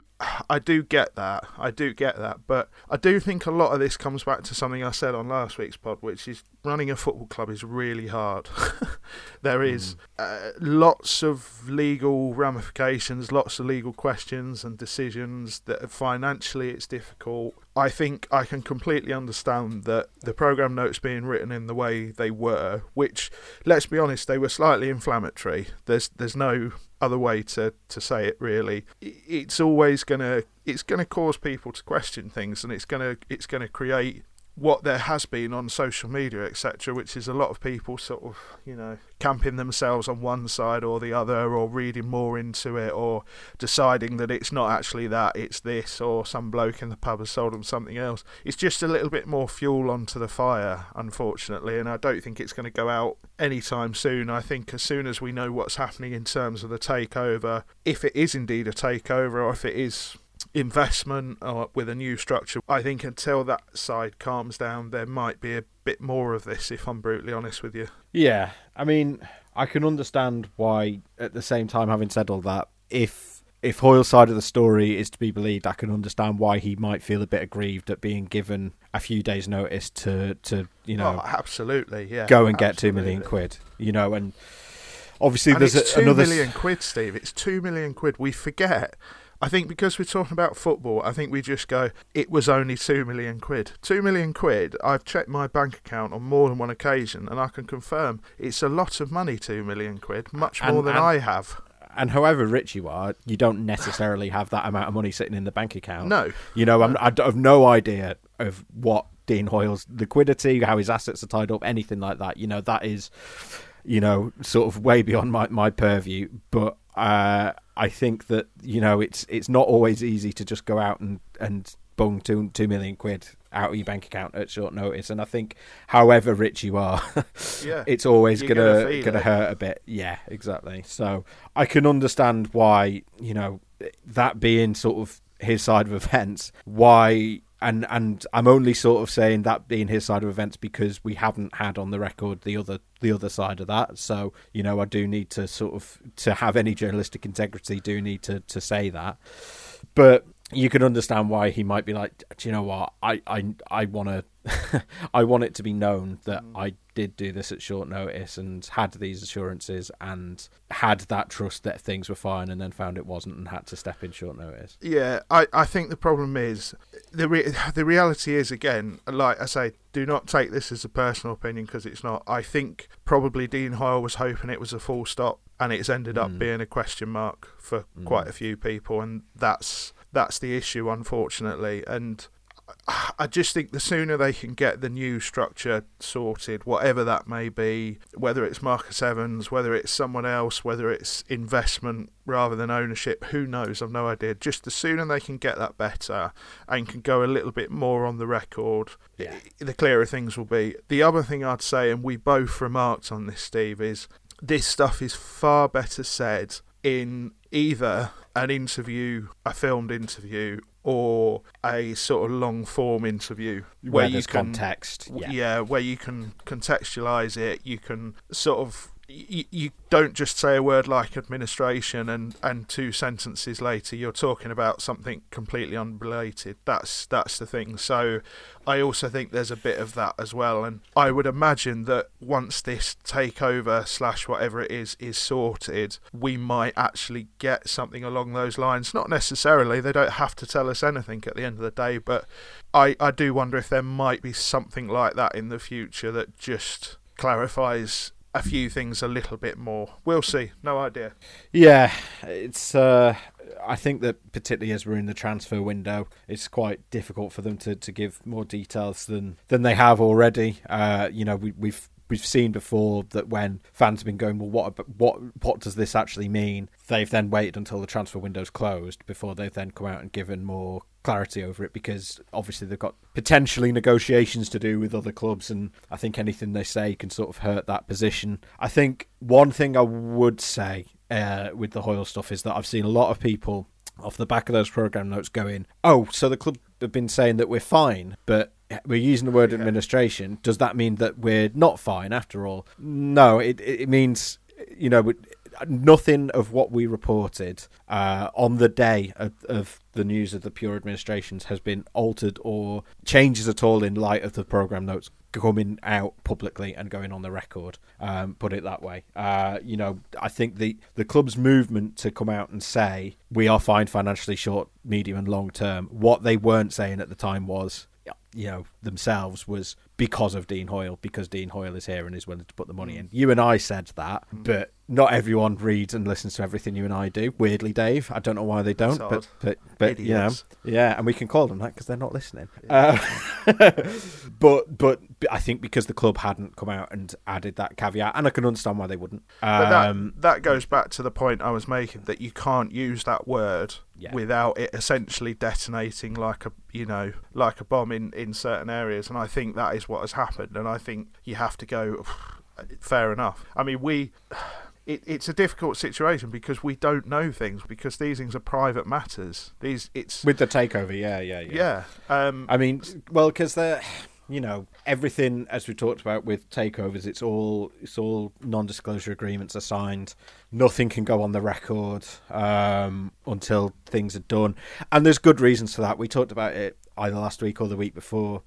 I do get that. I do get that. But I do think a lot of this comes back to something I said on last week's pod, which is running a football club is really hard. there is mm. uh, lots of legal ramifications, lots of legal questions and decisions that financially it's difficult. I think I can completely understand that the program notes being written in the way they were, which let's be honest, they were slightly inflammatory. There's there's no other way to, to say it really. It's always gonna it's gonna cause people to question things, and it's gonna it's gonna create what there has been on social media, etc., which is a lot of people sort of, you know, camping themselves on one side or the other, or reading more into it, or deciding that it's not actually that, it's this, or some bloke in the pub has sold them something else. It's just a little bit more fuel onto the fire, unfortunately, and I don't think it's going to go out anytime soon. I think as soon as we know what's happening in terms of the takeover, if it is indeed a takeover, or if it is investment or with a new structure. I think until that side calms down, there might be a bit more of this. If I'm brutally honest with you. Yeah, I mean, I can understand why. At the same time, having said all that, if if Hoyle's side of the story is to be believed, I can understand why he might feel a bit aggrieved at being given a few days' notice to to you know Oh, absolutely, yeah. go and get two million quid. You know, and obviously And there's it's a, two another. million quid, Steve. It's two million quid. We forget. I think because we're talking about football, I think we just go, it was only two million quid. Two million quid, I've checked my bank account on more than one occasion and I can confirm it's a lot of money, two million quid, much And- more than and- I have. And however rich you are, you don't necessarily have that amount of money sitting in the bank account. No. You know, I'm, I have no idea of what Dean Hoyle's liquidity, how his assets are tied up, anything like that. You know, that is, you know, sort of way beyond my, my purview. But uh, I think that you know, it's it's not always easy to just go out and and bung two two million quid out of your bank account at short notice. And I think, however rich you are, Yeah. it's always You're gonna gonna gonna hurt a bit. Yeah, exactly. So I can understand why you know that being sort of his side of events. Why and and I'm only sort of saying that being his side of events because we haven't had on the record the other the other side of that. So you know I do need to sort of to have any journalistic integrity. Do need to to say that, but. You can understand why he might be like, do you know what? I I I want to, I want it to be known that mm. I did do this at short notice and had these assurances and had that trust that things were fine and then found it wasn't and had to step in short notice. Yeah, I, I think the problem is the re- the reality is again, like I say, do not take this as a personal opinion because it's not. I think probably Dean Hoyle was hoping it was a full stop, and it's ended up Mm. being a question mark for quite a few people, and that's that's the issue, unfortunately. And I- just think the sooner they can get the new structure sorted, whatever that may be, whether it's Marcus Evans, whether it's someone else, whether it's investment rather than ownership, who knows? I've no idea. Just the sooner they can get that better and can go a little bit more on the record, Yeah. the clearer things will be. The other thing I'd say, and we both remarked on this, Steve, is this stuff is far better said in either an interview, a filmed interview, or a sort of long form interview Where, you can context. Yeah. yeah. where you can contextualize it you can sort of you, don't just say a word like administration and and two sentences later you're talking about something completely unrelated. That's that's the thing. So i also think there's a bit of that as well. And i would imagine that once this takeover slash whatever it is is sorted we might actually get something along those lines. Not necessarily. They don't have to tell us anything at the end of the day but I, I do wonder if there might be something like that in the future that just clarifies a few things a little bit more. We'll see. No idea. Yeah, it's. Uh, I think that particularly as we're in the transfer window, it's quite difficult for them to, to give more details than than they have already. Uh, you know, we, we've we've seen before that when fans have been going, well, what what what does this actually mean? They've then waited until the transfer window's closed before they've then come out and given more clarity over it because obviously they've got potentially negotiations to do with other clubs and I think anything they say can sort of hurt that position. I think one thing I would say uh, with the Hoyle stuff is that I've seen a lot of people off the back of those program notes going, "Oh, so the club have been saying that we're fine, but we're using the word administration. Does that mean that we're not fine after all?" No, it it means you know nothing of what we reported uh, on the day of, of the news of the pure administrations has been altered or changes at all in light of the program notes coming out publicly and going on the record. Um, put it that way. Uh, you know, I think the the club's movement to come out and say we are fine financially, short, medium, and long term. What they weren't saying at the time was. You know themselves was because of Dean Hoyle, because Dean Hoyle is here and is willing to put the money in. You and I said that, but not everyone reads and listens to everything you and I do. Weirdly, Dave, I don't know why they don't, That's but but but you know, yeah, and we can call them that because they're not listening. Uh, but but I think because the club hadn't come out and added that caveat, and I can understand why they wouldn't. But Um, that, that goes back to the point I was making that you can't use that word Yeah. without it essentially detonating like a you know like a bomb in, in certain areas and I think that is what has happened and I think you have to go fair enough. I mean we it, it's a difficult situation because we don't know things because these things are private matters. These it's With the takeover, yeah, yeah, yeah. yeah. Um, I mean, well, because they're, you know, everything as we talked about with takeovers, it's all it's all non-disclosure agreements are signed. Nothing can go on the record um, until things are done, and there's good reasons for that. We talked about it either last week or the week before.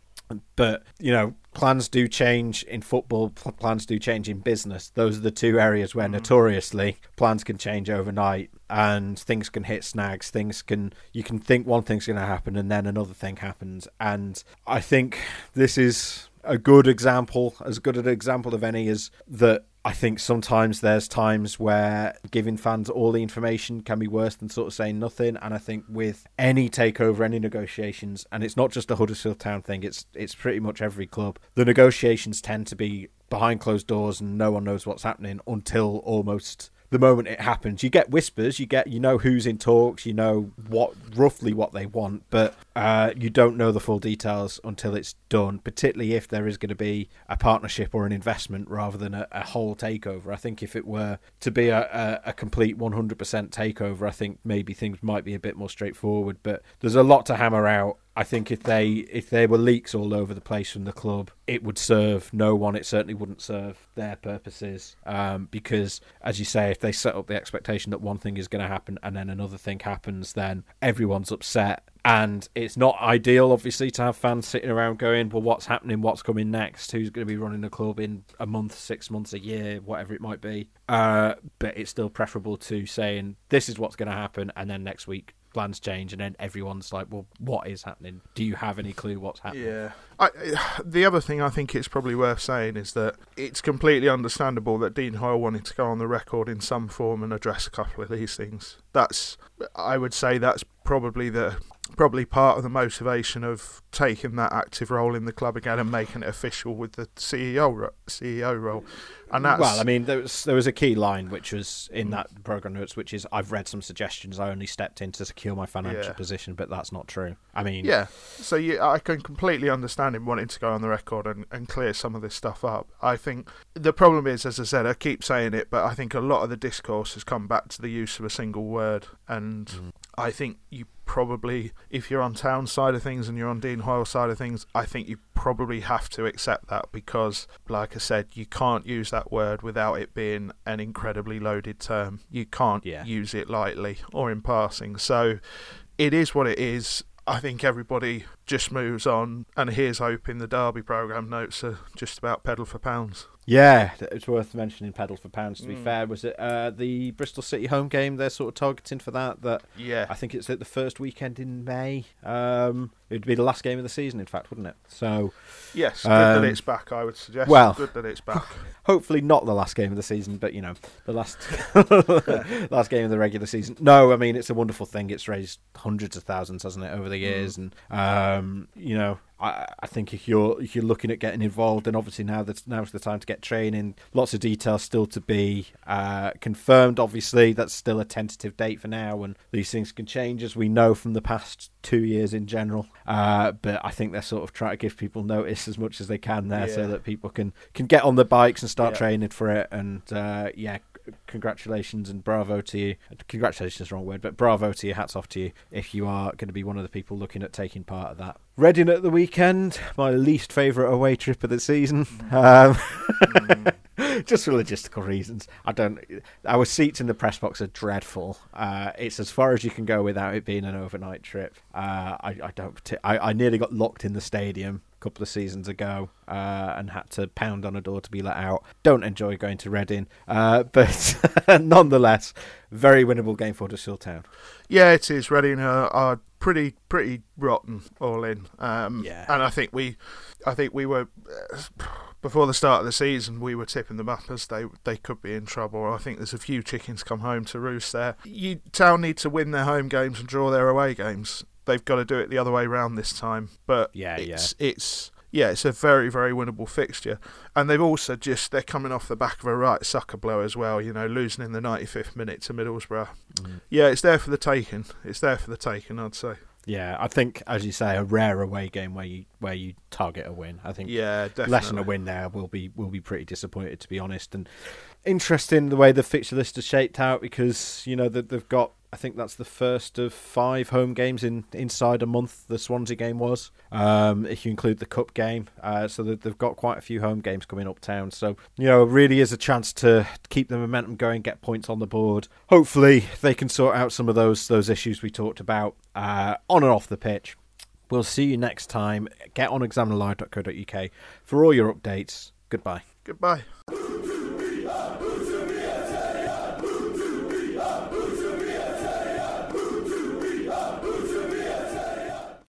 But you know, plans do change in football. pl- Plans do change in business. Those are the two areas where mm. notoriously plans can change overnight, and things can hit snags. Things can you can think one thing's going to happen, and then another thing happens. And I think this is a good example, as good an example of any, is that I think sometimes there's times where giving fans all the information can be worse than sort of saying nothing. And I think with any takeover, any negotiations, and it's not just a Huddersfield Town thing, it's it's pretty much every club. The negotiations tend to be behind closed doors and no one knows what's happening until almost the moment it happens. You get whispers, you get you know who's in talks, you know what roughly what they want, but uh, you don't know the full details until it's done. Particularly if there is going to be a partnership or an investment rather than a, a whole takeover. I think if it were to be a, a, a complete 100% takeover, I think maybe things might be a bit more straightforward. But there's a lot to hammer out. I think if they if there were leaks all over the place from the club, it would serve no one. It certainly wouldn't serve their purposes um, because, as you say, if they set up the expectation that one thing is going to happen and then another thing happens, then everyone's upset. And it's not ideal, obviously, to have fans sitting around going, "Well, what's happening? What's coming next? Who's going to be running the club in a month, six months, a year, whatever it might be?" Uh, but it's still preferable to saying, "This is what's going to happen," and then next week plans change, and then everyone's like, "Well, what is happening? Do you have any clue what's happening?" Yeah. I, the other thing I think it's probably worth saying is that it's completely understandable that Dean Hoyle wanted to go on the record in some form and address a couple of these things. That's, I would say, that's probably the probably part of the motivation of taking that active role in the club again and making it official with the CEO CEO role. And that's Well, I mean, there was there was a key line which was in that program notes, which is I've read some suggestions. I only stepped in to secure my financial Yeah. position, but that's not true. I mean, Yeah, so you, I can completely understand him wanting to go on the record and, and clear some of this stuff up. I think the problem is, as I said, I keep saying it, but I think a lot of the discourse has come back to the use of a single word, and mm. I think you probably, if you're on town side of things and you're on Dean Hoyle side of things, I think you probably have to accept that because, like I said, you can't use that word without it being an incredibly loaded term. You can't Yeah. use it lightly or in passing. So it is what it is. I think everybody just moves on, and here's hoping the Derby programme notes are just about pedal for pounds. Yeah, it's worth mentioning pedal for pounds. To Mm. be fair, was it uh, the Bristol City home game? They're sort of targeting for that. That Yeah. I think it's at the first weekend in May. Um, it'd be the last game of the season, in fact, wouldn't it? So Yes, good Um, that it's back, I would suggest. well- good that it's back. hopefully not the last game of the season, but you know, the last last game of the regular season. No, I mean it's a wonderful thing. It's raised hundreds of thousands, hasn't it, over the years? And um, you know, I, I think if you're if you're looking at getting involved, and obviously now that now's the time to get training. Lots of details still to be uh, confirmed. Obviously, that's still a tentative date for now, and these things can change as we know from the past two years in general. Uh, but I think they're sort of trying to give people notice as much as they can there, so that people can can get on the bikes and start Yeah. training for it. And uh, yeah, congratulations and bravo to you. Congratulations is the wrong word, but bravo to you. Hats off to you if you are going to be one of the people looking at taking part of that. Reading at the weekend, my least favourite away trip of the season. Um, just for logistical reasons. I don't. Our seats in the press box are dreadful. Uh, it's as far as you can go without it being an overnight trip. Uh, I, I don't. I, I nearly got locked in the stadium a couple of seasons ago uh, and had to pound on a door to be let out. Don't enjoy going to Reading, uh, but nonetheless, very winnable game for Huddersfield Town. Yeah, it is. Reading are, pretty pretty rotten all in. Um, Yeah. and I think we, I think we were uh, before the start of the season we were tipping them up as they they could be in trouble. I think there's a few chickens come home to roost there. You town need to win their home games and draw their away games. They've got to do it the other way round this time. But Yeah, yeah. it's, it's yeah, it's a very very winnable fixture, and they've also just they're coming off the back of a right sucker blow as well. You know, losing in the 95th minute to Middlesbrough. Mm. Yeah, it's there for the taking. It's there for the taking, I'd say. Yeah, I think, as you say, a rare away game where you where you target a win. I think Yeah, definitely. less than a win there will be will be pretty disappointed to be honest. And interesting the way the fixture list is shaped out because you know that they've got. I think that's the first of five home games in inside a month. The Swansea game was, um, if you include the cup game. Uh, so they've got quite a few home games coming uptown. So you know, it really is a chance to keep the momentum going, get points on the board. Hopefully, they can sort out some of those those issues we talked about uh, on and off the pitch. We'll see you next time. Get on examinerlive.co.uk for all your updates. Goodbye. Goodbye.